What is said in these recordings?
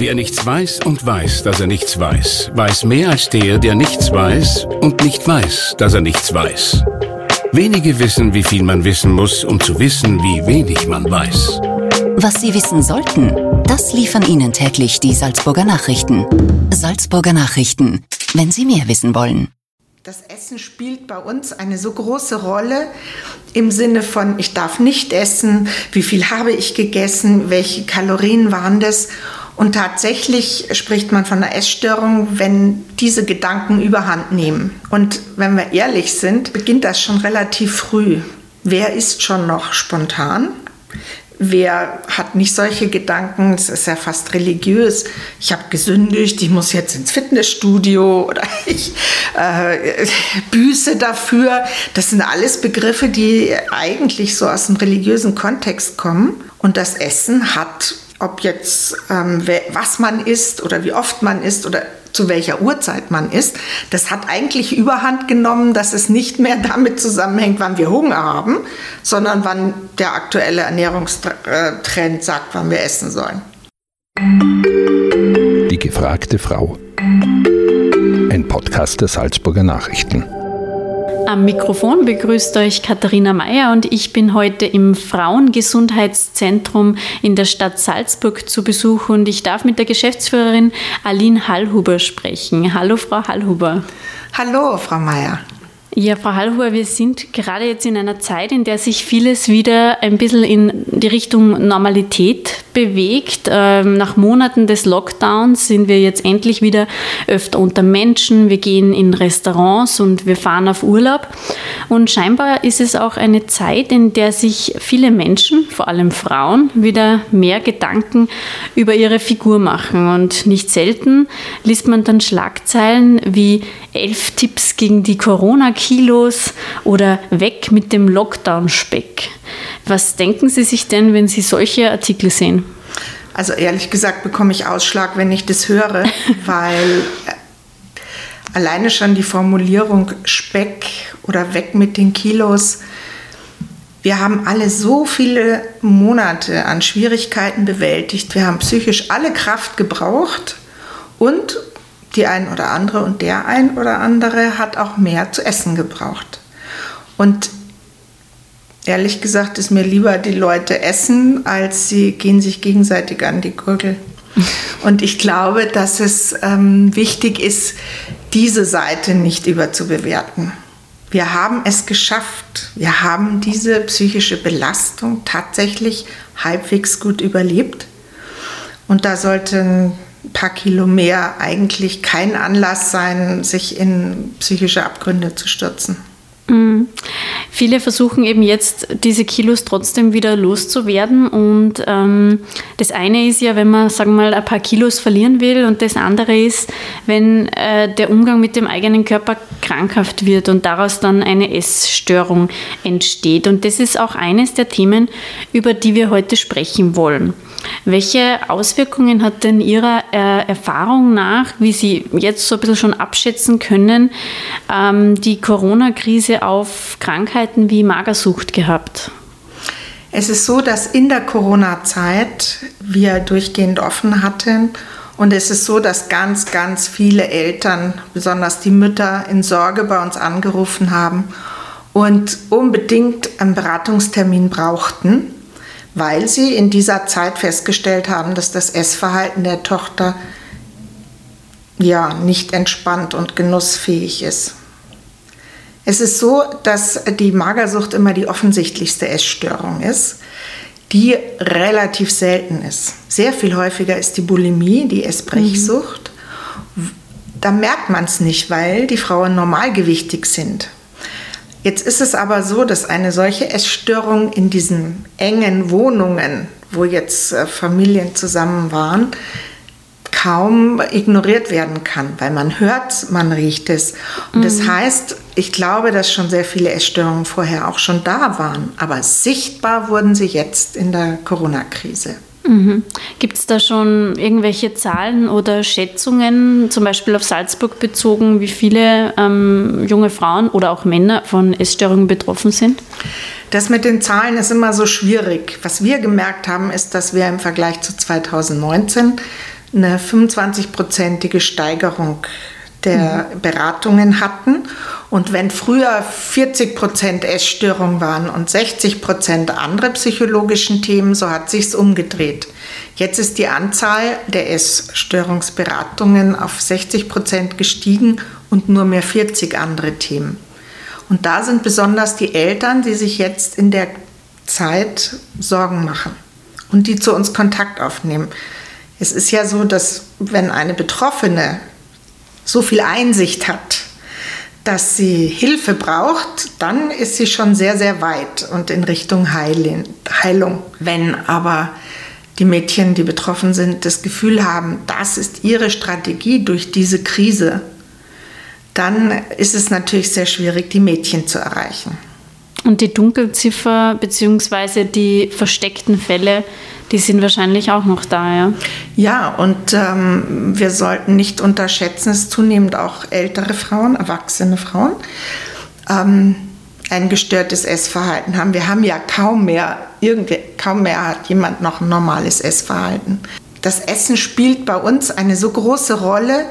Wer nichts weiß und weiß, dass er nichts weiß, weiß mehr als der, der nichts weiß und nicht weiß, dass er nichts weiß. Wenige wissen, wie viel man wissen muss, um zu wissen, wie wenig man weiß. Was Sie wissen sollten, das liefern Ihnen täglich die Salzburger Nachrichten. Salzburger Nachrichten, wenn Sie mehr wissen wollen. Das Essen spielt bei uns eine so große Rolle im Sinne von, ich darf nicht essen, wie viel habe ich gegessen, welche Kalorien waren das. Und tatsächlich spricht man von einer Essstörung, wenn diese Gedanken überhand nehmen. Und wenn wir ehrlich sind, beginnt das schon relativ früh. Wer ist schon noch spontan? Wer hat nicht solche Gedanken? Es ist ja fast religiös. Ich habe gesündigt, ich muss jetzt ins Fitnessstudio oder ich äh, büße dafür. Das sind alles Begriffe, die eigentlich so aus dem religiösen Kontext kommen. Und das Essen hat, ob jetzt ähm, was man isst oder wie oft man isst oder zu welcher Uhrzeit man isst, das hat eigentlich überhand genommen, dass es nicht mehr damit zusammenhängt, wann wir Hunger haben, sondern wann der aktuelle Ernährungstrend sagt, wann wir essen sollen. Die gefragte Frau. Ein Podcast der Salzburger Nachrichten. Am Mikrofon begrüßt euch Katharina Mayer und ich bin heute im Frauengesundheitszentrum in der Stadt Salzburg zu Besuch und ich darf mit der Geschäftsführerin Aline Hallhuber sprechen. Hallo, Frau Hallhuber. Hallo, Frau Mayer. Ja, Frau Hallhuber, wir sind gerade jetzt in einer Zeit, in der sich vieles wieder ein bisschen in die Richtung Normalität bewegt. Ähm, nach Monaten des Lockdowns sind wir jetzt endlich wieder öfter unter Menschen. Wir gehen in Restaurants und wir fahren auf Urlaub. Und scheinbar ist es auch eine Zeit, in der sich viele Menschen, vor allem Frauen, wieder mehr Gedanken über ihre Figur machen. Und nicht selten liest man dann Schlagzeilen wie elf Tipps gegen die Corona-Kilos oder weg mit dem Lockdown-Speck. Was denken Sie sich denn, wenn Sie solche Artikel sehen? Also ehrlich gesagt bekomme ich Ausschlag, wenn ich das höre, weil äh, alleine schon die Formulierung Speck oder weg mit den Kilos. Wir haben alle so viele Monate an Schwierigkeiten bewältigt. Wir haben psychisch alle Kraft gebraucht und die ein oder andere und der ein oder andere hat auch mehr zu essen gebraucht. Und ehrlich gesagt ist mir lieber, die Leute essen, als sie gehen sich gegenseitig an die Gurgel. Und ich glaube, dass es ähm, wichtig ist, diese Seite nicht überzubewerten. Wir haben es geschafft. Wir haben diese psychische Belastung tatsächlich halbwegs gut überlebt. Und da sollten paar Kilo mehr eigentlich kein Anlass sein, sich in psychische Abgründe zu stürzen. Mhm. Viele versuchen eben jetzt, diese Kilos trotzdem wieder loszuwerden. Und ähm, das eine ist ja, wenn man, sagen wir mal, ein paar Kilos verlieren will. Und das andere ist, wenn äh, der Umgang mit dem eigenen Körper krankhaft wird und daraus dann eine Essstörung entsteht. Und das ist auch eines der Themen, über die wir heute sprechen wollen. Welche Auswirkungen hat denn Ihrer äh, Erfahrung nach, wie Sie jetzt so ein bisschen schon abschätzen können, ähm, die Corona-Krise auf Krankheiten wie Magersucht gehabt? Es ist so, dass in der Corona-Zeit wir durchgehend offen hatten. Und es ist so, dass ganz, ganz viele Eltern, besonders die Mütter, in Sorge bei uns angerufen haben und unbedingt einen Beratungstermin brauchten weil sie in dieser Zeit festgestellt haben, dass das Essverhalten der Tochter ja nicht entspannt und genussfähig ist. Es ist so, dass die Magersucht immer die offensichtlichste Essstörung ist, die relativ selten ist. Sehr viel häufiger ist die Bulimie, die Essbrechsucht. Mhm. Da merkt man es nicht, weil die Frauen normalgewichtig sind. Jetzt ist es aber so, dass eine solche Essstörung in diesen engen Wohnungen, wo jetzt äh, Familien zusammen waren, kaum ignoriert werden kann, weil man hört, man riecht es. Und mhm. das heißt, ich glaube, dass schon sehr viele Essstörungen vorher auch schon da waren, aber sichtbar wurden sie jetzt in der Corona-Krise. Mhm. Gibt es da schon irgendwelche Zahlen oder Schätzungen, zum Beispiel auf Salzburg bezogen, wie viele ähm, junge Frauen oder auch Männer von Essstörungen betroffen sind? Das mit den Zahlen ist immer so schwierig. Was wir gemerkt haben, ist, dass wir im Vergleich zu 2019 eine 25-prozentige Steigerung der Beratungen hatten. Und wenn früher 40 Prozent Essstörungen waren und 60 Prozent andere psychologischen Themen, so hat sich's umgedreht. Jetzt ist die Anzahl der Essstörungsberatungen auf 60 Prozent gestiegen und nur mehr 40 andere Themen. Und da sind besonders die Eltern, die sich jetzt in der Zeit Sorgen machen und die zu uns Kontakt aufnehmen. Es ist ja so, dass wenn eine Betroffene so viel Einsicht hat, dass sie Hilfe braucht, dann ist sie schon sehr, sehr weit und in Richtung Heilung. Wenn aber die Mädchen, die betroffen sind, das Gefühl haben, das ist ihre Strategie durch diese Krise, dann ist es natürlich sehr schwierig, die Mädchen zu erreichen. Und die Dunkelziffer bzw. die versteckten Fälle, die sind wahrscheinlich auch noch da, ja? Ja, und ähm, wir sollten nicht unterschätzen, es zunehmend auch ältere Frauen, erwachsene Frauen, ähm, ein gestörtes Essverhalten haben. Wir haben ja kaum mehr, irgendwie, kaum mehr hat jemand noch ein normales Essverhalten. Das Essen spielt bei uns eine so große Rolle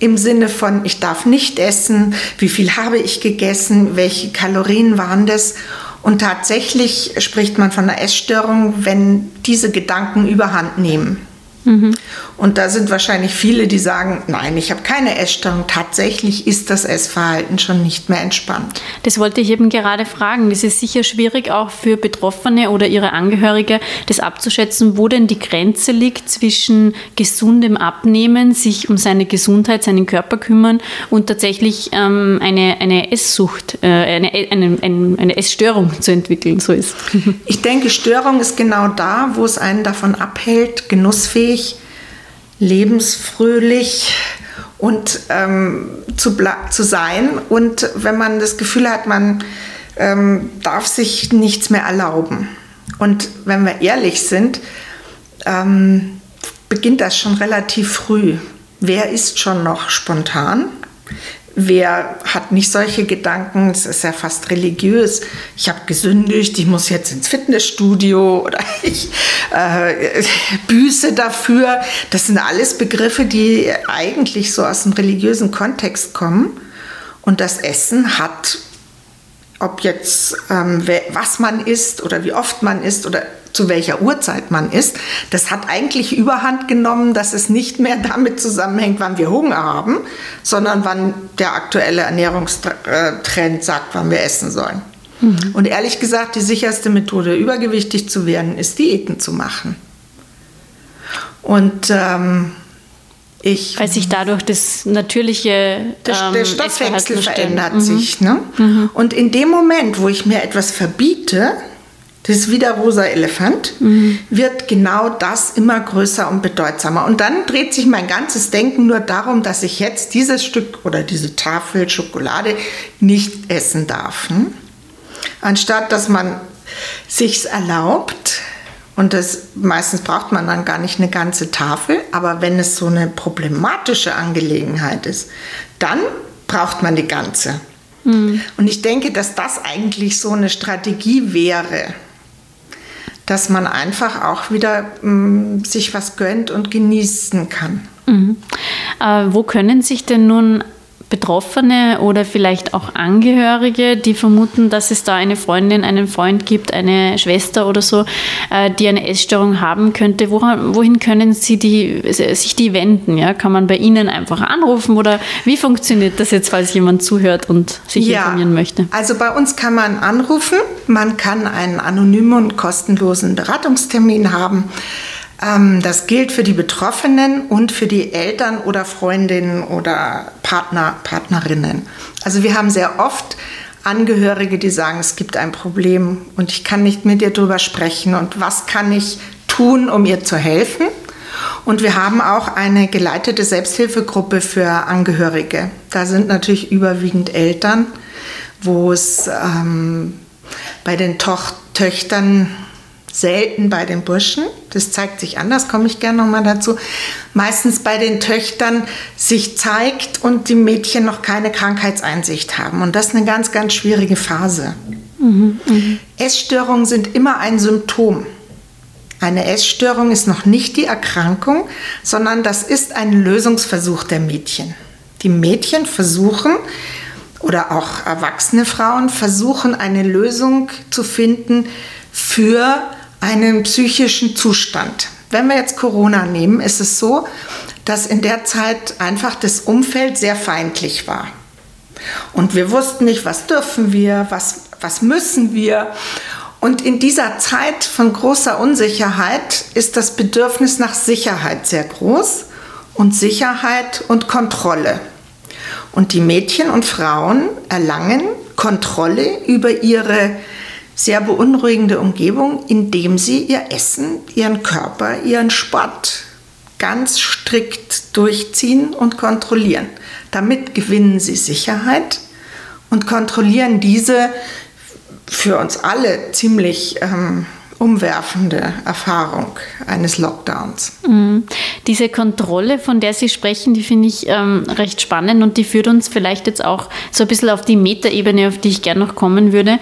im Sinne von, ich darf nicht essen, wie viel habe ich gegessen, welche Kalorien waren das. Und tatsächlich spricht man von einer Essstörung, wenn diese Gedanken überhand nehmen. Mhm. Und da sind wahrscheinlich viele, die sagen, nein, ich habe keine Essstörung. Tatsächlich ist das Essverhalten schon nicht mehr entspannt. Das wollte ich eben gerade fragen. Das ist sicher schwierig auch für Betroffene oder ihre Angehörige, das abzuschätzen, wo denn die Grenze liegt zwischen gesundem Abnehmen, sich um seine Gesundheit, seinen Körper kümmern und tatsächlich ähm, eine, eine Esssucht, äh, eine, eine, eine, eine Essstörung zu entwickeln. So ist. Ich denke, Störung ist genau da, wo es einen davon abhält, genussfähig lebensfröhlich und ähm, zu, zu sein. Und wenn man das Gefühl hat, man ähm, darf sich nichts mehr erlauben. Und wenn wir ehrlich sind, ähm, beginnt das schon relativ früh. Wer ist schon noch spontan? Wer hat nicht solche Gedanken? Es ist ja fast religiös. Ich habe gesündigt, ich muss jetzt ins Fitnessstudio oder ich äh, büße dafür. Das sind alles Begriffe, die eigentlich so aus dem religiösen Kontext kommen. Und das Essen hat, ob jetzt ähm, was man isst oder wie oft man isst oder zu welcher Uhrzeit man isst, das hat eigentlich überhand genommen, dass es nicht mehr damit zusammenhängt, wann wir Hunger haben, sondern wann der aktuelle Ernährungstrend sagt, wann wir essen sollen. Mhm. Und ehrlich gesagt, die sicherste Methode, übergewichtig zu werden, ist Diäten zu machen. Und ähm, ich, Weil sich dadurch das natürliche ähm, der Stoffwechsel verändert mhm. sich. Ne? Mhm. Und in dem Moment, wo ich mir etwas verbiete, das ist wie der rosa Elefant, mhm. wird genau das immer größer und bedeutsamer. Und dann dreht sich mein ganzes Denken nur darum, dass ich jetzt dieses Stück oder diese Tafel Schokolade nicht essen darf. Hm? Anstatt dass man sich's erlaubt, und das meistens braucht man dann gar nicht eine ganze Tafel, aber wenn es so eine problematische Angelegenheit ist, dann braucht man die ganze. Mhm. Und ich denke, dass das eigentlich so eine Strategie wäre, dass man einfach auch wieder mh, mm, sich was gönnt und genießen kann. Mhm. Äh, wo können sich denn nun Betroffene oder vielleicht auch Angehörige, die vermuten, dass es da eine Freundin, einen Freund gibt, eine Schwester oder so, äh, die eine Essstörung haben könnte. Wohin können sie die, sich die wenden? Ja? Kann man bei Ihnen einfach anrufen oder wie funktioniert das jetzt, falls jemand zuhört und sich ja, informieren möchte? Also bei uns kann man anrufen, man kann einen anonymen und kostenlosen Beratungstermin haben. Ähm, das gilt für die Betroffenen und für die Eltern oder Freundinnen oder Partner, Partnerinnen. Also wir haben sehr oft Angehörige, die sagen, es gibt ein Problem und ich kann nicht mit dir darüber sprechen und was kann ich tun, um ihr zu helfen. Und wir haben auch eine geleitete Selbsthilfegruppe für Angehörige. Da sind natürlich überwiegend Eltern, wo es ähm, bei den Toch Töchtern selten bei den Burschen. Das zeigt sich anders, komme ich gerne nochmal dazu. Meistens bei den Töchtern sich zeigt und die Mädchen noch keine Krankheitseinsicht haben. Und das ist eine ganz, ganz schwierige Phase. Mhm, mh. Essstörungen sind immer ein Symptom. Eine Essstörung ist noch nicht die Erkrankung, sondern das ist ein Lösungsversuch der Mädchen. Die Mädchen versuchen, oder auch erwachsene Frauen versuchen, eine Lösung zu finden für einen psychischen Zustand. Wenn wir jetzt Corona nehmen, ist es so, dass in der Zeit einfach das Umfeld sehr feindlich war. Und wir wussten nicht, was dürfen wir, was, was müssen wir. Und in dieser Zeit von großer Unsicherheit ist das Bedürfnis nach Sicherheit sehr groß und Sicherheit und Kontrolle. Und die Mädchen und Frauen erlangen Kontrolle über ihre sehr beunruhigende Umgebung, indem sie ihr Essen, ihren Körper, ihren Sport ganz strikt durchziehen und kontrollieren. Damit gewinnen sie Sicherheit und kontrollieren diese für uns alle ziemlich ähm, umwerfende Erfahrung eines Lockdowns. Mhm. Diese Kontrolle, von der Sie sprechen, die finde ich ähm, recht spannend und die führt uns vielleicht jetzt auch so ein bisschen auf die Metaebene, auf die ich gerne noch kommen würde.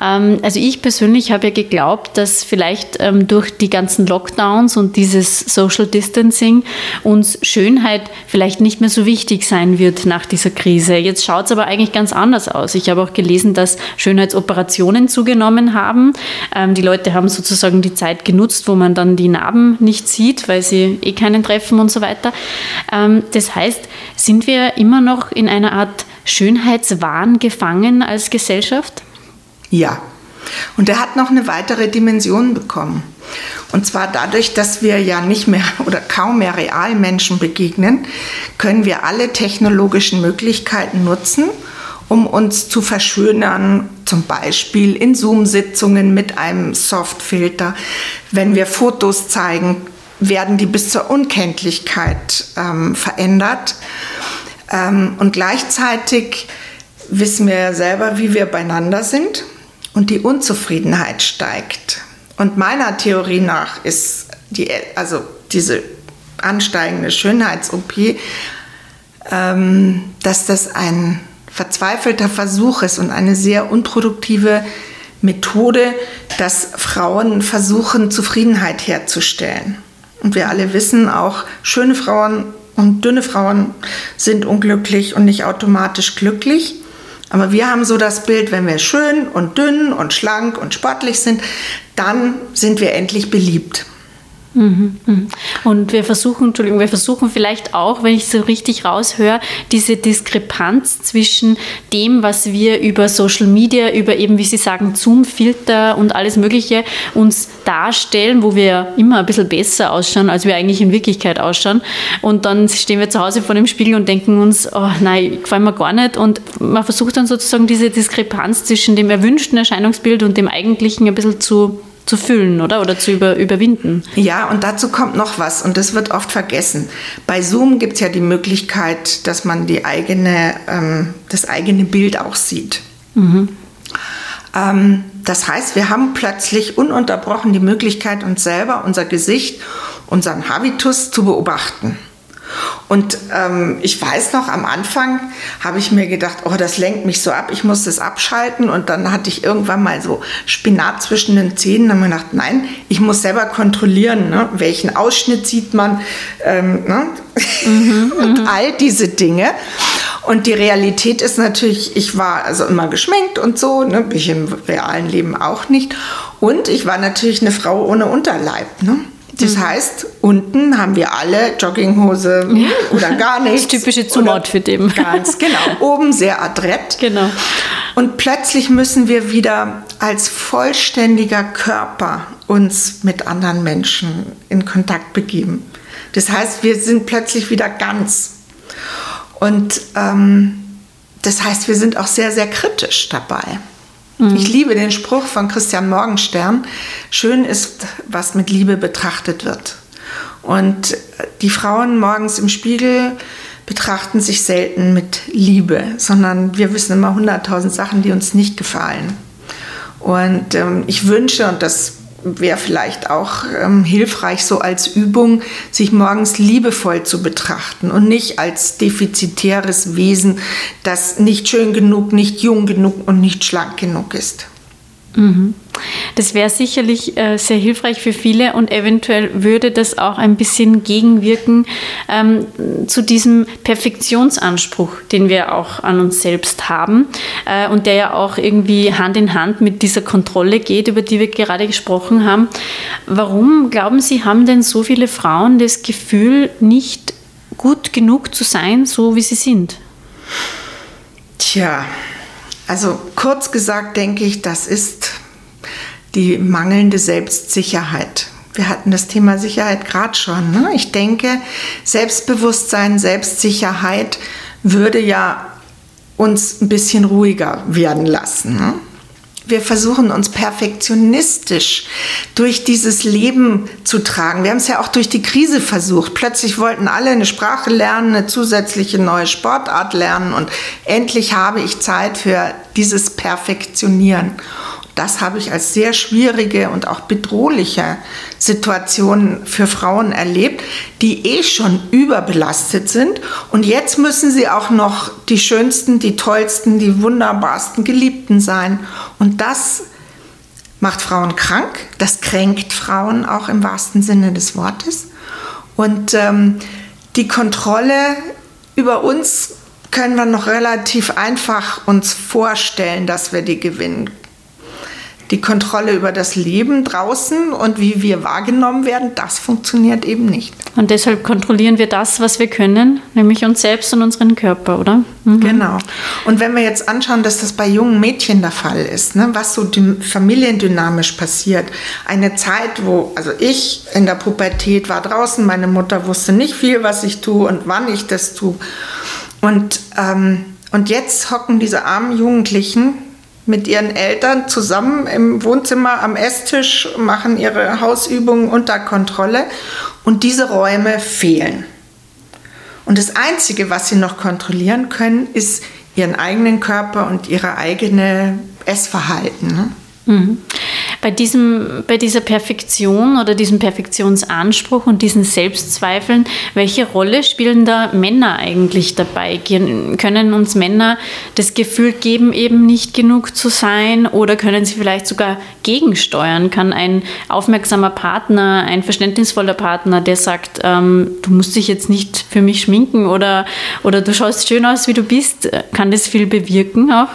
Ähm, also ich persönlich habe ja geglaubt, dass vielleicht ähm, durch die ganzen Lockdowns und dieses Social Distancing uns Schönheit vielleicht nicht mehr so wichtig sein wird nach dieser Krise. Jetzt schaut es aber eigentlich ganz anders aus. Ich habe auch gelesen, dass Schönheitsoperationen zugenommen haben. Ähm, die Leute haben sozusagen die Zeit genutzt, wo man dann die Narben nicht sieht, weil sie eh keinen treffen und so weiter. Ähm, das heißt, sind wir immer noch in einer Art Schönheitswahn gefangen als Gesellschaft? Ja. Und er hat noch eine weitere Dimension bekommen. Und zwar dadurch, dass wir ja nicht mehr oder kaum mehr Realmenschen begegnen, können wir alle technologischen Möglichkeiten nutzen, um uns zu verschönern, zum Beispiel in Zoom-Sitzungen mit einem Softfilter. Wenn wir Fotos zeigen, werden die bis zur Unkenntlichkeit ähm, verändert. Ähm, und gleichzeitig wissen wir ja selber, wie wir beieinander sind und die Unzufriedenheit steigt. Und meiner Theorie nach ist die, also diese ansteigende Schönheits-OP, ähm, dass das ein verzweifelter Versuch ist und eine sehr unproduktive Methode, dass Frauen versuchen, Zufriedenheit herzustellen. Und wir alle wissen auch, schöne Frauen und dünne Frauen sind unglücklich und nicht automatisch glücklich. Aber wir haben so das Bild, wenn wir schön und dünn und schlank und sportlich sind, dann sind wir endlich beliebt. Mhm, mhm. Und wir versuchen, Entschuldigung, wir versuchen vielleicht auch, wenn ich so richtig raushöre, diese Diskrepanz zwischen dem, was wir über Social Media, über eben, wie Sie sagen, Zoom-Filter und alles Mögliche uns darstellen, wo wir immer ein bisschen besser ausschauen, als wir eigentlich in Wirklichkeit ausschauen. Und dann stehen wir zu Hause vor dem Spiegel und denken uns, oh nein, gefällt mir gar nicht. Und man versucht dann sozusagen diese Diskrepanz zwischen dem erwünschten Erscheinungsbild und dem eigentlichen ein bisschen zu zu füllen, oder? Oder zu über, überwinden. Ja, und dazu kommt noch was, und das wird oft vergessen. Bei Zoom gibt es ja die Möglichkeit, dass man die eigene, ähm, das eigene Bild auch sieht. Mhm. Ähm, das heißt, wir haben plötzlich ununterbrochen die Möglichkeit, uns selber, unser Gesicht, unseren Habitus zu beobachten. Und ähm, ich weiß noch, am Anfang habe ich mir gedacht, oh, das lenkt mich so ab, ich muss das abschalten. Und dann hatte ich irgendwann mal so Spinat zwischen den Zähnen. Dann habe ich gedacht, nein, ich muss selber kontrollieren, ne? welchen Ausschnitt sieht man ähm, ne? mhm, und mhm. all diese Dinge. Und die Realität ist natürlich, ich war also immer geschminkt und so, ne? bin ich im realen Leben auch nicht. Und ich war natürlich eine Frau ohne Unterleib. Ne? Das mhm. heißt, unten haben wir alle Jogginghose ja. oder gar nichts. Das typische Zoom-Outfit eben. Ganz genau. Oben sehr adrett. Genau. Und plötzlich müssen wir wieder als vollständiger Körper uns mit anderen Menschen in Kontakt begeben. Das heißt, wir sind plötzlich wieder ganz. Und ähm, das heißt, wir sind auch sehr, sehr kritisch dabei. Mhm. Ich liebe den Spruch von Christian Morgenstern, schön ist, was mit Liebe betrachtet wird. Und die Frauen morgens im Spiegel betrachten sich selten mit Liebe, sondern wir wissen immer hunderttausend Sachen, die uns nicht gefallen. Und ähm, ich wünsche, und das wäre vielleicht auch ähm, hilfreich, so als Übung, sich morgens liebevoll zu betrachten und nicht als defizitäres Wesen, das nicht schön genug, nicht jung genug und nicht schlank genug ist. Mhm. Das wäre sicherlich äh, sehr hilfreich für viele und eventuell würde das auch ein bisschen gegenwirken ähm, zu diesem Perfektionsanspruch, den wir auch an uns selbst haben äh, und der ja auch irgendwie Hand in Hand mit dieser Kontrolle geht, über die wir gerade gesprochen haben. Warum glauben Sie, haben denn so viele Frauen das Gefühl, nicht gut genug zu sein, so wie sie sind? Tja, also kurz gesagt denke ich, das ist die mangelnde Selbstsicherheit. Wir hatten das Thema Sicherheit gerade schon. Ne? Ich denke, Selbstbewusstsein, Selbstsicherheit würde ja uns ein bisschen ruhiger werden lassen. Ne? Wir versuchen uns perfektionistisch durch dieses Leben zu tragen. Wir haben es ja auch durch die Krise versucht. Plötzlich wollten alle eine Sprache lernen, eine zusätzliche neue Sportart lernen und endlich habe ich Zeit für dieses Perfektionieren das habe ich als sehr schwierige und auch bedrohliche Situation für Frauen erlebt, die eh schon überbelastet sind. Und jetzt müssen sie auch noch die schönsten, die tollsten, die wunderbarsten Geliebten sein. Und das macht Frauen krank, das kränkt Frauen auch im wahrsten Sinne des Wortes. Und ähm, die Kontrolle über uns können wir noch relativ einfach uns vorstellen, dass wir die gewinnen die Kontrolle über das Leben draußen und wie wir wahrgenommen werden, das funktioniert eben nicht. Und deshalb kontrollieren wir das, was wir können, nämlich uns selbst und unseren Körper, oder? Mhm. Genau. Und wenn wir jetzt anschauen, dass das bei jungen Mädchen der Fall ist, ne, was so familiendynamisch passiert, eine Zeit, wo, also ich in der Pubertät war draußen, meine Mutter wusste nicht viel, was ich tue und wann ich das tue. Und, ähm, und jetzt hocken diese armen Jugendlichen mit ihren Eltern zusammen im Wohnzimmer am Esstisch, machen ihre Hausübungen unter Kontrolle und diese Räume fehlen. Und das Einzige, was sie noch kontrollieren können, ist ihren eigenen Körper und ihre eigene Essverhalten. Ne? Mhm. Bei, diesem, bei dieser Perfektion oder diesem Perfektionsanspruch und diesen Selbstzweifeln, welche Rolle spielen da Männer eigentlich dabei? Können uns Männer das Gefühl geben, eben nicht genug zu sein oder können sie vielleicht sogar gegensteuern? Kann ein aufmerksamer Partner, ein verständnisvoller Partner, der sagt, ähm, du musst dich jetzt nicht für mich schminken oder, oder du schaust schön aus, wie du bist, kann das viel bewirken auch?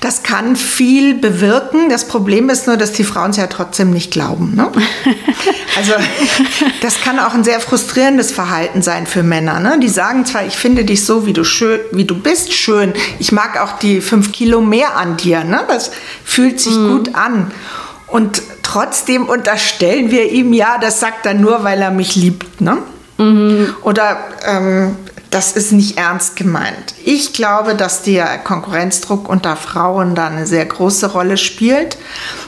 Das kann viel bewirken. Das Problem ist nur, dass die Frauen es ja trotzdem nicht glauben. Ne? Also das kann auch ein sehr frustrierendes Verhalten sein für Männer. Ne? Die sagen zwar, ich finde dich so, wie du, schön, wie du bist, schön. Ich mag auch die fünf Kilo mehr an dir. Ne? Das fühlt sich mhm. gut an. Und trotzdem unterstellen wir ihm, ja, das sagt er nur, weil er mich liebt. Ne? Mhm. Oder ähm, das ist nicht ernst gemeint. Ich glaube, dass der Konkurrenzdruck unter Frauen da eine sehr große Rolle spielt.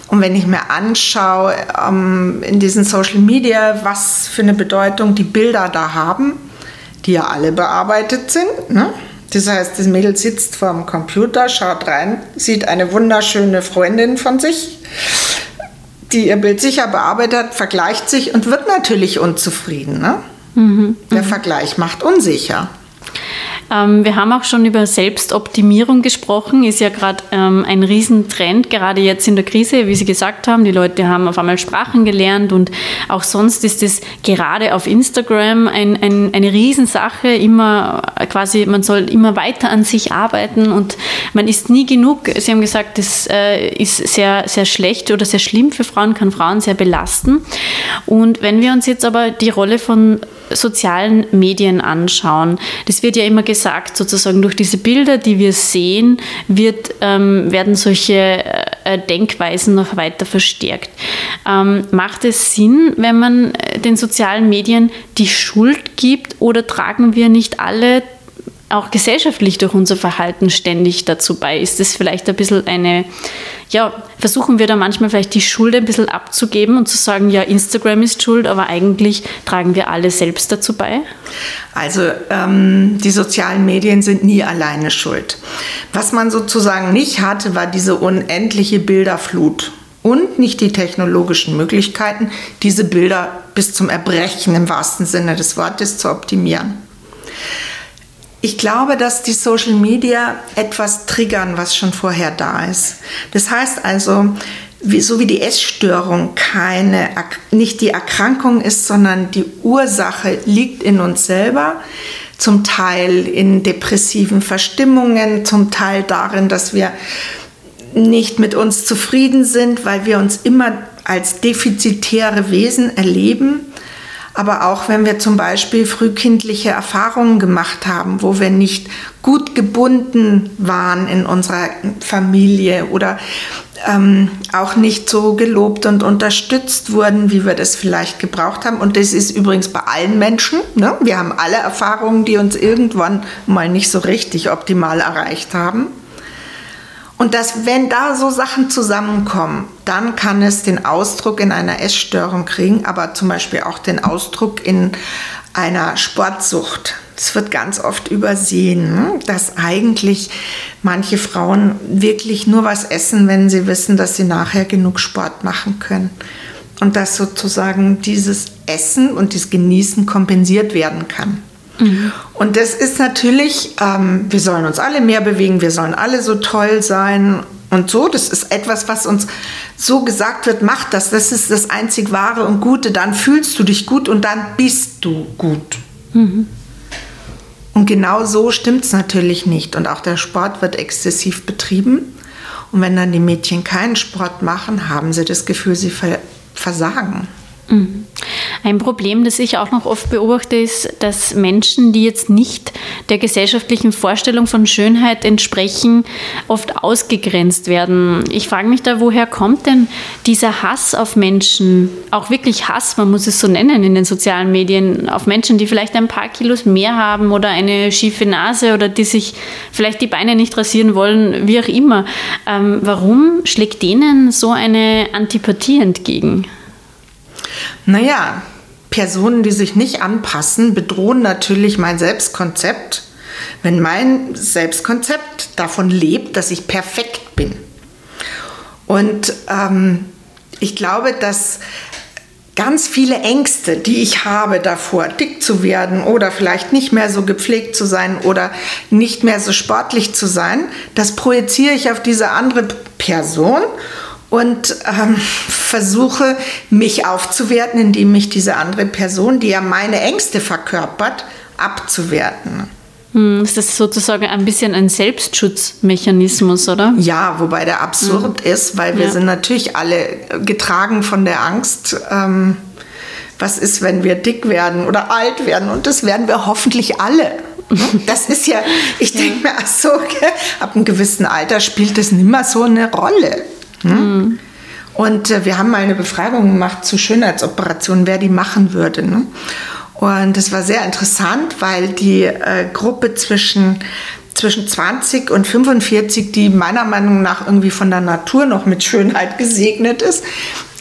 Und wenn ich mir anschaue ähm, in diesen Social Media, was für eine Bedeutung die Bilder da haben, die ja alle bearbeitet sind. Ne? Das heißt, das Mädel sitzt vor dem Computer, schaut rein, sieht eine wunderschöne Freundin von sich, die ihr Bild sicher bearbeitet, vergleicht sich und wird natürlich unzufrieden. Ne? Mhm. Der Vergleich macht unsicher. Ähm, wir haben auch schon über Selbstoptimierung gesprochen, ist ja gerade ähm, ein Riesentrend, gerade jetzt in der Krise, wie Sie gesagt haben. Die Leute haben auf einmal Sprachen gelernt und auch sonst ist es gerade auf Instagram ein, ein, eine Riesensache. Immer quasi, man soll immer weiter an sich arbeiten und man ist nie genug. Sie haben gesagt, das äh, ist sehr, sehr schlecht oder sehr schlimm für Frauen, kann Frauen sehr belasten. Und wenn wir uns jetzt aber die Rolle von sozialen Medien anschauen, das wird ja immer gesagt, sozusagen durch diese Bilder, die wir sehen, wird, ähm, werden solche äh, Denkweisen noch weiter verstärkt. Ähm, macht es Sinn, wenn man äh, den sozialen Medien die Schuld gibt oder tragen wir nicht alle auch gesellschaftlich durch unser Verhalten ständig dazu bei? Ist das vielleicht ein bisschen eine, ja, versuchen wir da manchmal vielleicht die Schuld ein bisschen abzugeben und zu sagen, ja, Instagram ist schuld, aber eigentlich tragen wir alle selbst dazu bei? Also ähm, die sozialen Medien sind nie alleine schuld. Was man sozusagen nicht hatte, war diese unendliche Bilderflut und nicht die technologischen Möglichkeiten, diese Bilder bis zum Erbrechen im wahrsten Sinne des Wortes zu optimieren. Ich glaube, dass die Social Media etwas triggern, was schon vorher da ist. Das heißt also, wie, so wie die Essstörung keine, nicht die Erkrankung ist, sondern die Ursache liegt in uns selber, zum Teil in depressiven Verstimmungen, zum Teil darin, dass wir nicht mit uns zufrieden sind, weil wir uns immer als defizitäre Wesen erleben. Aber auch wenn wir zum Beispiel frühkindliche Erfahrungen gemacht haben, wo wir nicht gut gebunden waren in unserer Familie oder ähm, auch nicht so gelobt und unterstützt wurden, wie wir das vielleicht gebraucht haben. Und das ist übrigens bei allen Menschen. Ne? Wir haben alle Erfahrungen, die uns irgendwann mal nicht so richtig optimal erreicht haben. Und dass, wenn da so Sachen zusammenkommen, dann kann es den Ausdruck in einer Essstörung kriegen, aber zum Beispiel auch den Ausdruck in einer Sportsucht. Das wird ganz oft übersehen, ne? dass eigentlich manche Frauen wirklich nur was essen, wenn sie wissen, dass sie nachher genug Sport machen können. Und dass sozusagen dieses Essen und dieses Genießen kompensiert werden kann. Mhm. Und das ist natürlich, ähm, wir sollen uns alle mehr bewegen, wir sollen alle so toll sein und so. Das ist etwas, was uns so gesagt wird, mach das, das ist das einzig wahre und Gute, dann fühlst du dich gut und dann bist du gut. Mhm. Und genau so stimmt es natürlich nicht. Und auch der Sport wird exzessiv betrieben. Und wenn dann die Mädchen keinen Sport machen, haben sie das Gefühl, sie versagen. Mhm. Ein Problem, das ich auch noch oft beobachte, ist, dass Menschen, die jetzt nicht der gesellschaftlichen Vorstellung von Schönheit entsprechen, oft ausgegrenzt werden. Ich frage mich da, woher kommt denn dieser Hass auf Menschen, auch wirklich Hass, man muss es so nennen in den sozialen Medien, auf Menschen, die vielleicht ein paar Kilos mehr haben oder eine schiefe Nase oder die sich vielleicht die Beine nicht rasieren wollen, wie auch immer. Ähm, warum schlägt denen so eine Antipathie entgegen? Naja, Personen, die sich nicht anpassen, bedrohen natürlich mein Selbstkonzept, wenn mein Selbstkonzept davon lebt, dass ich perfekt bin. Und ähm, ich glaube, dass ganz viele Ängste, die ich habe davor, dick zu werden oder vielleicht nicht mehr so gepflegt zu sein oder nicht mehr so sportlich zu sein, das projiziere ich auf diese andere Person und ähm, versuche mich aufzuwerten, indem ich diese andere Person, die ja meine Ängste verkörpert, abzuwerten. Hm, ist das sozusagen ein bisschen ein Selbstschutzmechanismus, oder? Ja, wobei der absurd mhm. ist, weil wir ja. sind natürlich alle getragen von der Angst. Ähm, was ist, wenn wir dick werden oder alt werden? Und das werden wir hoffentlich alle. Das ist ja, ich denke mir, ach so, ab einem gewissen Alter spielt das nicht mehr so eine Rolle. Mhm. Und äh, wir haben mal eine Befragung gemacht zu Schönheitsoperationen, wer die machen würde. Ne? Und das war sehr interessant, weil die äh, Gruppe zwischen, zwischen 20 und 45, die meiner Meinung nach irgendwie von der Natur noch mit Schönheit gesegnet ist,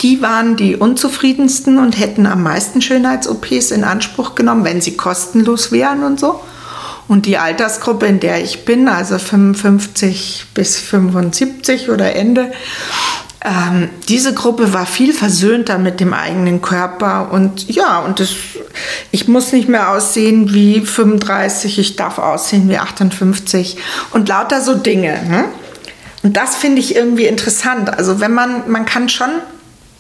die waren die unzufriedensten und hätten am meisten Schönheits-OPs in Anspruch genommen, wenn sie kostenlos wären und so. Und die Altersgruppe, in der ich bin, also 55 bis 75 oder Ende, ähm, diese Gruppe war viel versöhnter mit dem eigenen Körper und ja, und das, ich muss nicht mehr aussehen wie 35, ich darf aussehen wie 58 und lauter so Dinge. Ne? Und das finde ich irgendwie interessant. Also wenn man, man kann schon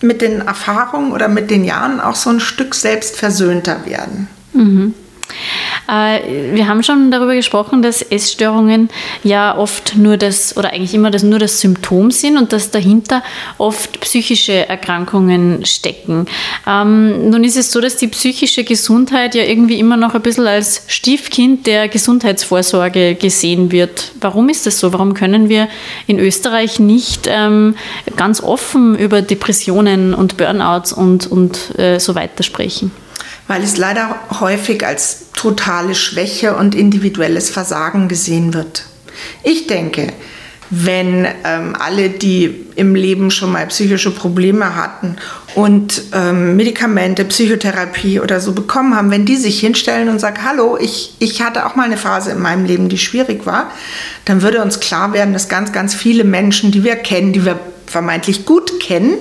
mit den Erfahrungen oder mit den Jahren auch so ein Stück selbstversöhnter werden. Mhm. Äh, wir haben schon darüber gesprochen, dass Essstörungen ja oft nur das oder eigentlich immer das nur das Symptom sind und dass dahinter oft psychische Erkrankungen stecken. Ähm, nun ist es so, dass die psychische Gesundheit ja irgendwie immer noch ein bisschen als Stiefkind der Gesundheitsvorsorge gesehen wird. Warum ist das so? Warum können wir in Österreich nicht ähm, ganz offen über Depressionen und Burnouts und, und äh, so weiter sprechen? Weil es leider häufig als totale Schwäche und individuelles Versagen gesehen wird. Ich denke, wenn ähm, alle, die im Leben schon mal psychische Probleme hatten und ähm, Medikamente, Psychotherapie oder so bekommen haben, wenn die sich hinstellen und sagen, hallo, ich, ich hatte auch mal eine Phase in meinem Leben, die schwierig war, dann würde uns klar werden, dass ganz, ganz viele Menschen, die wir kennen, die wir vermeintlich gut kennen,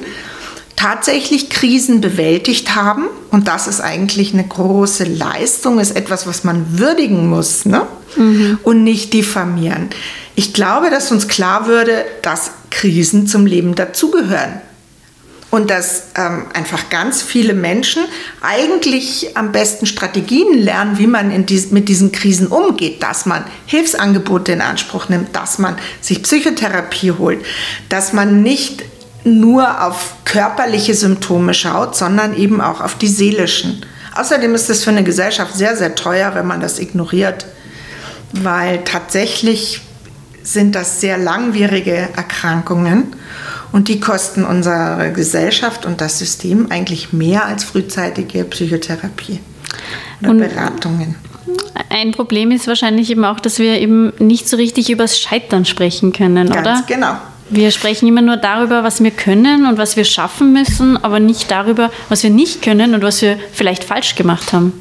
tatsächlich Krisen bewältigt haben. Und das ist eigentlich eine große Leistung, ist etwas, was man würdigen muss ne? Mhm. und nicht diffamieren. Ich glaube, dass uns klar würde, dass Krisen zum Leben dazugehören. und dass ähm, einfach ganz viele Menschen eigentlich am besten Strategien lernen, wie man dies, mit diesen Krisen umgeht, dass man Hilfsangebote in Anspruch nimmt, dass man sich Psychotherapie holt, dass man nicht nur auf körperliche Symptome schaut, sondern eben auch auf die seelischen. Außerdem ist es für eine Gesellschaft sehr, sehr teuer, wenn man das ignoriert, weil tatsächlich sind das sehr langwierige Erkrankungen und die kosten unsere Gesellschaft und das System eigentlich mehr als frühzeitige Psychotherapie oder und Beratungen. Ein Problem ist wahrscheinlich eben auch, dass wir eben nicht so richtig übers Scheitern sprechen können, Ganz oder? Genau. Wir sprechen immer nur darüber, was wir können und was wir schaffen müssen, aber nicht darüber, was wir nicht können und was wir vielleicht falsch gemacht haben.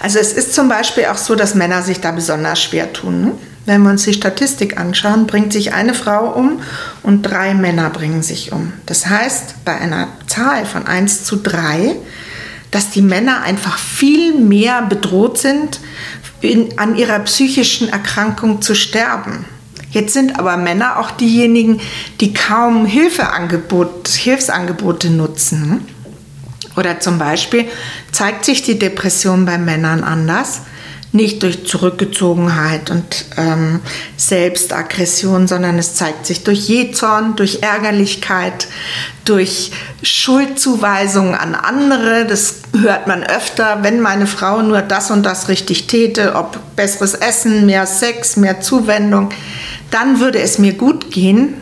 Also es ist zum Beispiel auch so, dass Männer sich da besonders schwer tun. Ne? Wenn wir uns die Statistik anschauen, bringt sich eine Frau um und drei Männer bringen sich um. Das heißt, bei einer Zahl von 1 zu 3, dass die Männer einfach viel mehr bedroht sind, in, an ihrer psychischen Erkrankung zu sterben. Jetzt sind aber Männer auch diejenigen, die kaum Hilfeangebot, Hilfsangebote nutzen. Oder zum Beispiel zeigt sich die Depression bei Männern anders nicht durch Zurückgezogenheit und ähm, Selbstaggression, sondern es zeigt sich durch Jezorn, durch Ärgerlichkeit, durch Schuldzuweisungen an andere. Das hört man öfter, wenn meine Frau nur das und das richtig täte, ob besseres Essen, mehr Sex, mehr Zuwendung, dann würde es mir gut gehen.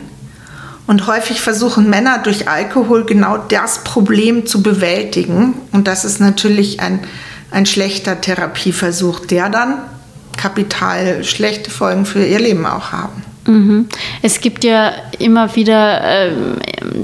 Und häufig versuchen Männer durch Alkohol genau das Problem zu bewältigen. Und das ist natürlich ein ein schlechter Therapieversuch, der dann kapital schlechte Folgen für ihr Leben auch haben. Mhm. Es gibt ja immer wieder äh,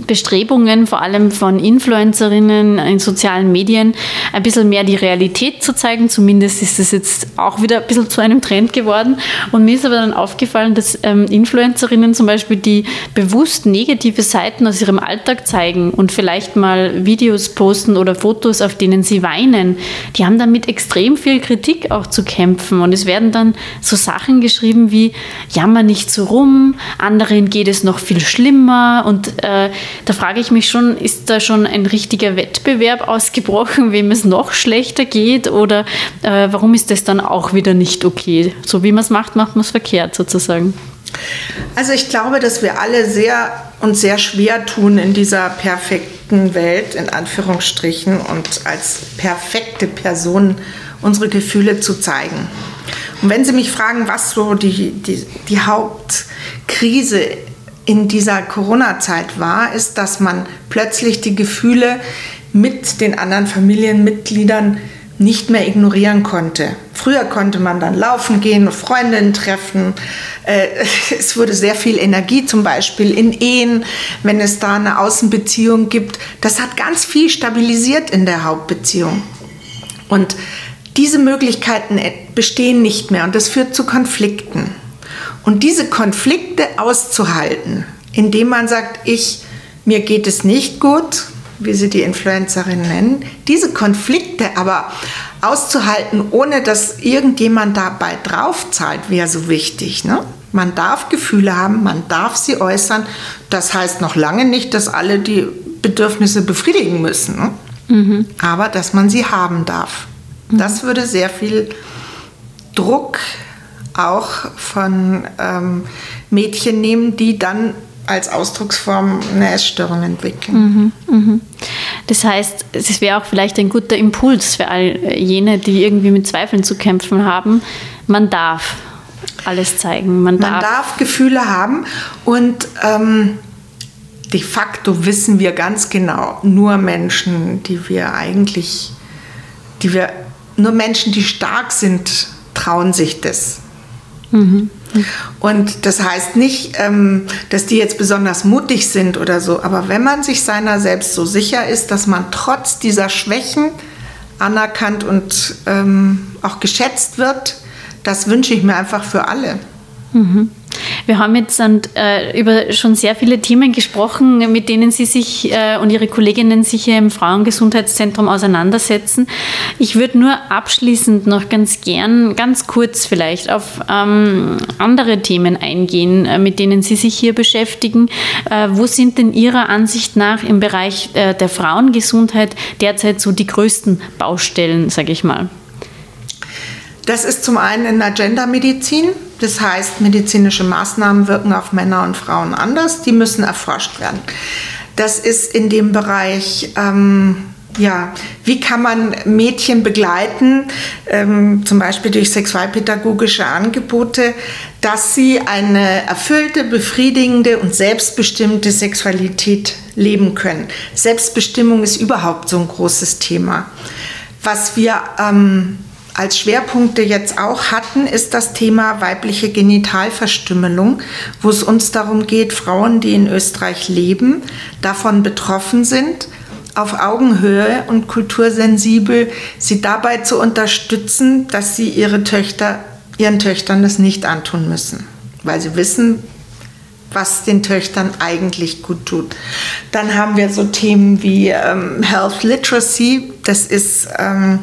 Bestrebungen, vor allem von Influencerinnen in sozialen Medien, ein bisschen mehr die Realität zu zeigen. Zumindest ist es jetzt auch wieder ein bisschen zu einem Trend geworden. Und mir ist aber dann aufgefallen, dass ähm, Influencerinnen zum Beispiel, die bewusst negative Seiten aus ihrem Alltag zeigen und vielleicht mal Videos posten oder Fotos, auf denen sie weinen, die haben damit extrem viel Kritik auch zu kämpfen. Und es werden dann so Sachen geschrieben wie, jammer nicht so rum, anderen geht es noch viel schlimmer. Und äh, da frage ich mich schon, ist da schon ein richtiger Wettbewerb ausgebrochen, wem es noch schlechter geht? Oder äh, warum ist das dann auch wieder nicht okay? So wie man es macht, macht man es verkehrt sozusagen. Also ich glaube, dass wir alle sehr und sehr schwer tun in dieser perfekten Welt, in Anführungsstrichen, und als perfekte Person unsere Gefühle zu zeigen. Und wenn Sie mich fragen, was so die, die, die Hauptkrise in dieser Corona-Zeit war, ist, dass man plötzlich die Gefühle mit den anderen Familienmitgliedern nicht mehr ignorieren konnte. Früher konnte man dann laufen gehen, Freundinnen treffen. Äh, es wurde sehr viel Energie zum Beispiel in Ehen, wenn es da eine Außenbeziehung gibt. Das hat ganz viel stabilisiert in der Hauptbeziehung. Und diese Möglichkeiten bestehen nicht mehr und das führt zu Konflikten. Und diese Konflikte auszuhalten, indem man sagt, ich, mir geht es nicht gut, wie sie die Influencerin nennen, diese Konflikte aber auszuhalten, ohne dass irgendjemand dabei draufzahlt, wäre so wichtig. Ne? Man darf Gefühle haben, man darf sie äußern. Das heißt noch lange nicht, dass alle die Bedürfnisse befriedigen müssen, ne? mhm. aber dass man sie haben darf. Das würde sehr viel Druck auch von ähm, Mädchen nehmen, die dann als Ausdrucksform eine Essstörung entwickeln. Mhm, mh. Das heißt, es wäre auch vielleicht ein guter Impuls für all jene, die irgendwie mit Zweifeln zu kämpfen haben. Man darf alles zeigen. Man darf, Man darf Gefühle haben und ähm, de facto wissen wir ganz genau, nur Menschen, die wir eigentlich, die wir nur Menschen, die stark sind, trauen sich das. Mhm. Und das heißt nicht, ähm, dass die jetzt besonders mutig sind oder so, aber wenn man sich seiner selbst so sicher ist, dass man trotz dieser Schwächen anerkannt und ähm, auch geschätzt wird, das wünsche ich mir einfach für alle. Mhm. Wir haben jetzt äh, über schon sehr viele Themen gesprochen, mit denen Sie sich äh, und Ihre Kolleginnen sich hier im Frauengesundheitszentrum auseinandersetzen. Ich würde nur abschließend noch ganz gern, ganz kurz vielleicht, auf ähm, andere Themen eingehen, äh, mit denen Sie sich hier beschäftigen. Äh, wo sind denn Ihrer Ansicht nach im Bereich äh, der Frauengesundheit derzeit so die größten Baustellen, sage ich mal? Das ist zum einen in der Gendermedizin. Das heißt, medizinische Maßnahmen wirken auf Männer und Frauen anders. Die müssen erforscht werden. Das ist in dem Bereich, ähm, ja, wie kann man Mädchen begleiten, ähm, zum Beispiel durch sexualpädagogische Angebote, dass sie eine erfüllte, befriedigende und selbstbestimmte Sexualität leben können. Selbstbestimmung ist überhaupt so ein großes Thema. Was wir ähm, als Schwerpunkte jetzt auch hatten, ist das Thema weibliche Genitalverstümmelung, wo es uns darum geht, Frauen, die in Österreich leben, davon betroffen sind, auf Augenhöhe und kultursensibel sie dabei zu unterstützen, dass sie ihre Töchter, ihren Töchtern das nicht antun müssen, weil sie wissen, was den Töchtern eigentlich gut tut. Dann haben wir so Themen wie ähm, Health Literacy, das ist ähm,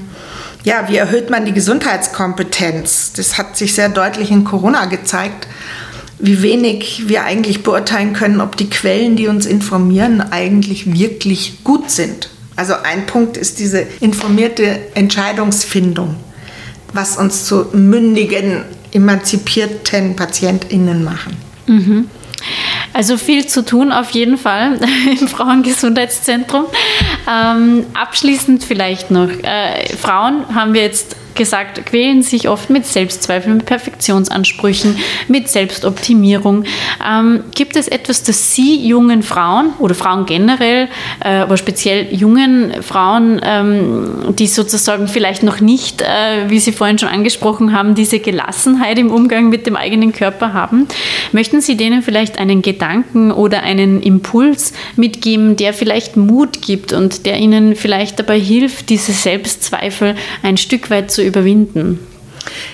ja, wie erhöht man die Gesundheitskompetenz? Das hat sich sehr deutlich in Corona gezeigt, wie wenig wir eigentlich beurteilen können, ob die Quellen, die uns informieren, eigentlich wirklich gut sind. Also ein Punkt ist diese informierte Entscheidungsfindung, was uns zu mündigen, emanzipierten PatientInnen machen. Mhm. Also viel zu tun auf jeden Fall im Frauengesundheitszentrum. Ähm, abschließend vielleicht noch. Äh, Frauen haben wir jetzt gesagt, quälen sich oft mit Selbstzweifeln, mit Perfektionsansprüchen, mit Selbstoptimierung. Ähm, gibt es etwas, das Sie jungen Frauen oder Frauen generell, äh, aber speziell jungen Frauen, ähm, die sozusagen vielleicht noch nicht, äh, wie Sie vorhin schon angesprochen haben, diese Gelassenheit im Umgang mit dem eigenen Körper haben, möchten Sie denen vielleicht einen Gedanken oder einen Impuls mitgeben, der vielleicht Mut gibt und der ihnen vielleicht dabei hilft, diese Selbstzweifel ein Stück weit zu überwinden?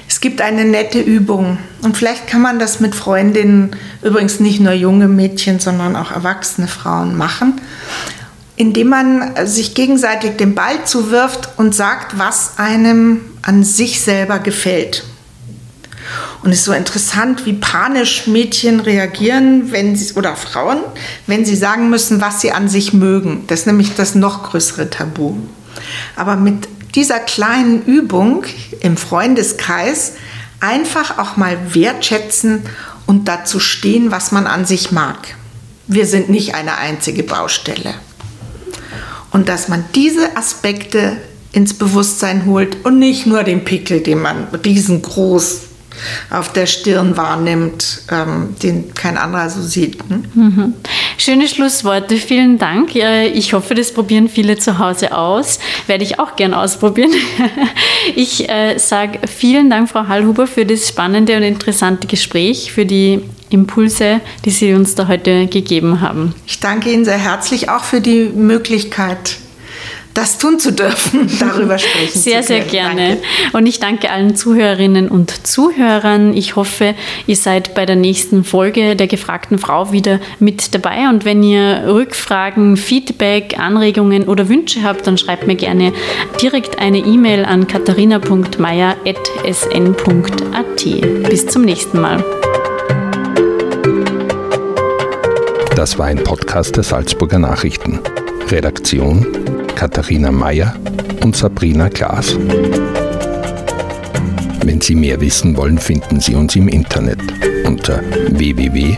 Es gibt eine nette Übung und vielleicht kann man das mit Freundinnen, übrigens nicht nur junge Mädchen, sondern auch erwachsene Frauen machen, indem man sich gegenseitig den Ball zuwirft und sagt, was einem an sich selber gefällt. Und es ist so interessant, wie panisch Mädchen reagieren, wenn sie, oder Frauen, wenn sie sagen müssen, was sie an sich mögen. Das ist nämlich das noch größere Tabu. Aber mit dieser kleinen Übung im Freundeskreis einfach auch mal wertschätzen und dazu stehen, was man an sich mag. Wir sind nicht eine einzige Baustelle. Und dass man diese Aspekte ins Bewusstsein holt und nicht nur den Pickel, den man riesengroß auf der Stirn wahrnimmt, ähm, den kein anderer so sieht. Ne? Mhm. Schöne Schlussworte, vielen Dank. Ich hoffe, das probieren viele zu Hause aus. Werde ich auch gern ausprobieren. Ich äh, sage vielen Dank, Frau Hallhuber, für das spannende und interessante Gespräch, für die Impulse, die Sie uns da heute gegeben haben. Ich danke Ihnen sehr herzlich auch für die Möglichkeit, das tun zu dürfen, darüber sprechen sehr, zu können. Sehr, sehr gerne. Danke. Und ich danke allen Zuhörerinnen und Zuhörern. Ich hoffe, ihr seid bei der nächsten Folge der gefragten Frau wieder mit dabei. Und wenn ihr Rückfragen, Feedback, Anregungen oder Wünsche habt, dann schreibt mir gerne direkt eine E-Mail an katharina.meier.sn.at. Bis zum nächsten Mal. Das war ein Podcast der Salzburger Nachrichten. Redaktion Katharina Mayer und Sabrina Klaas. Wenn Sie mehr wissen wollen, finden Sie uns im Internet unter www.sn.at.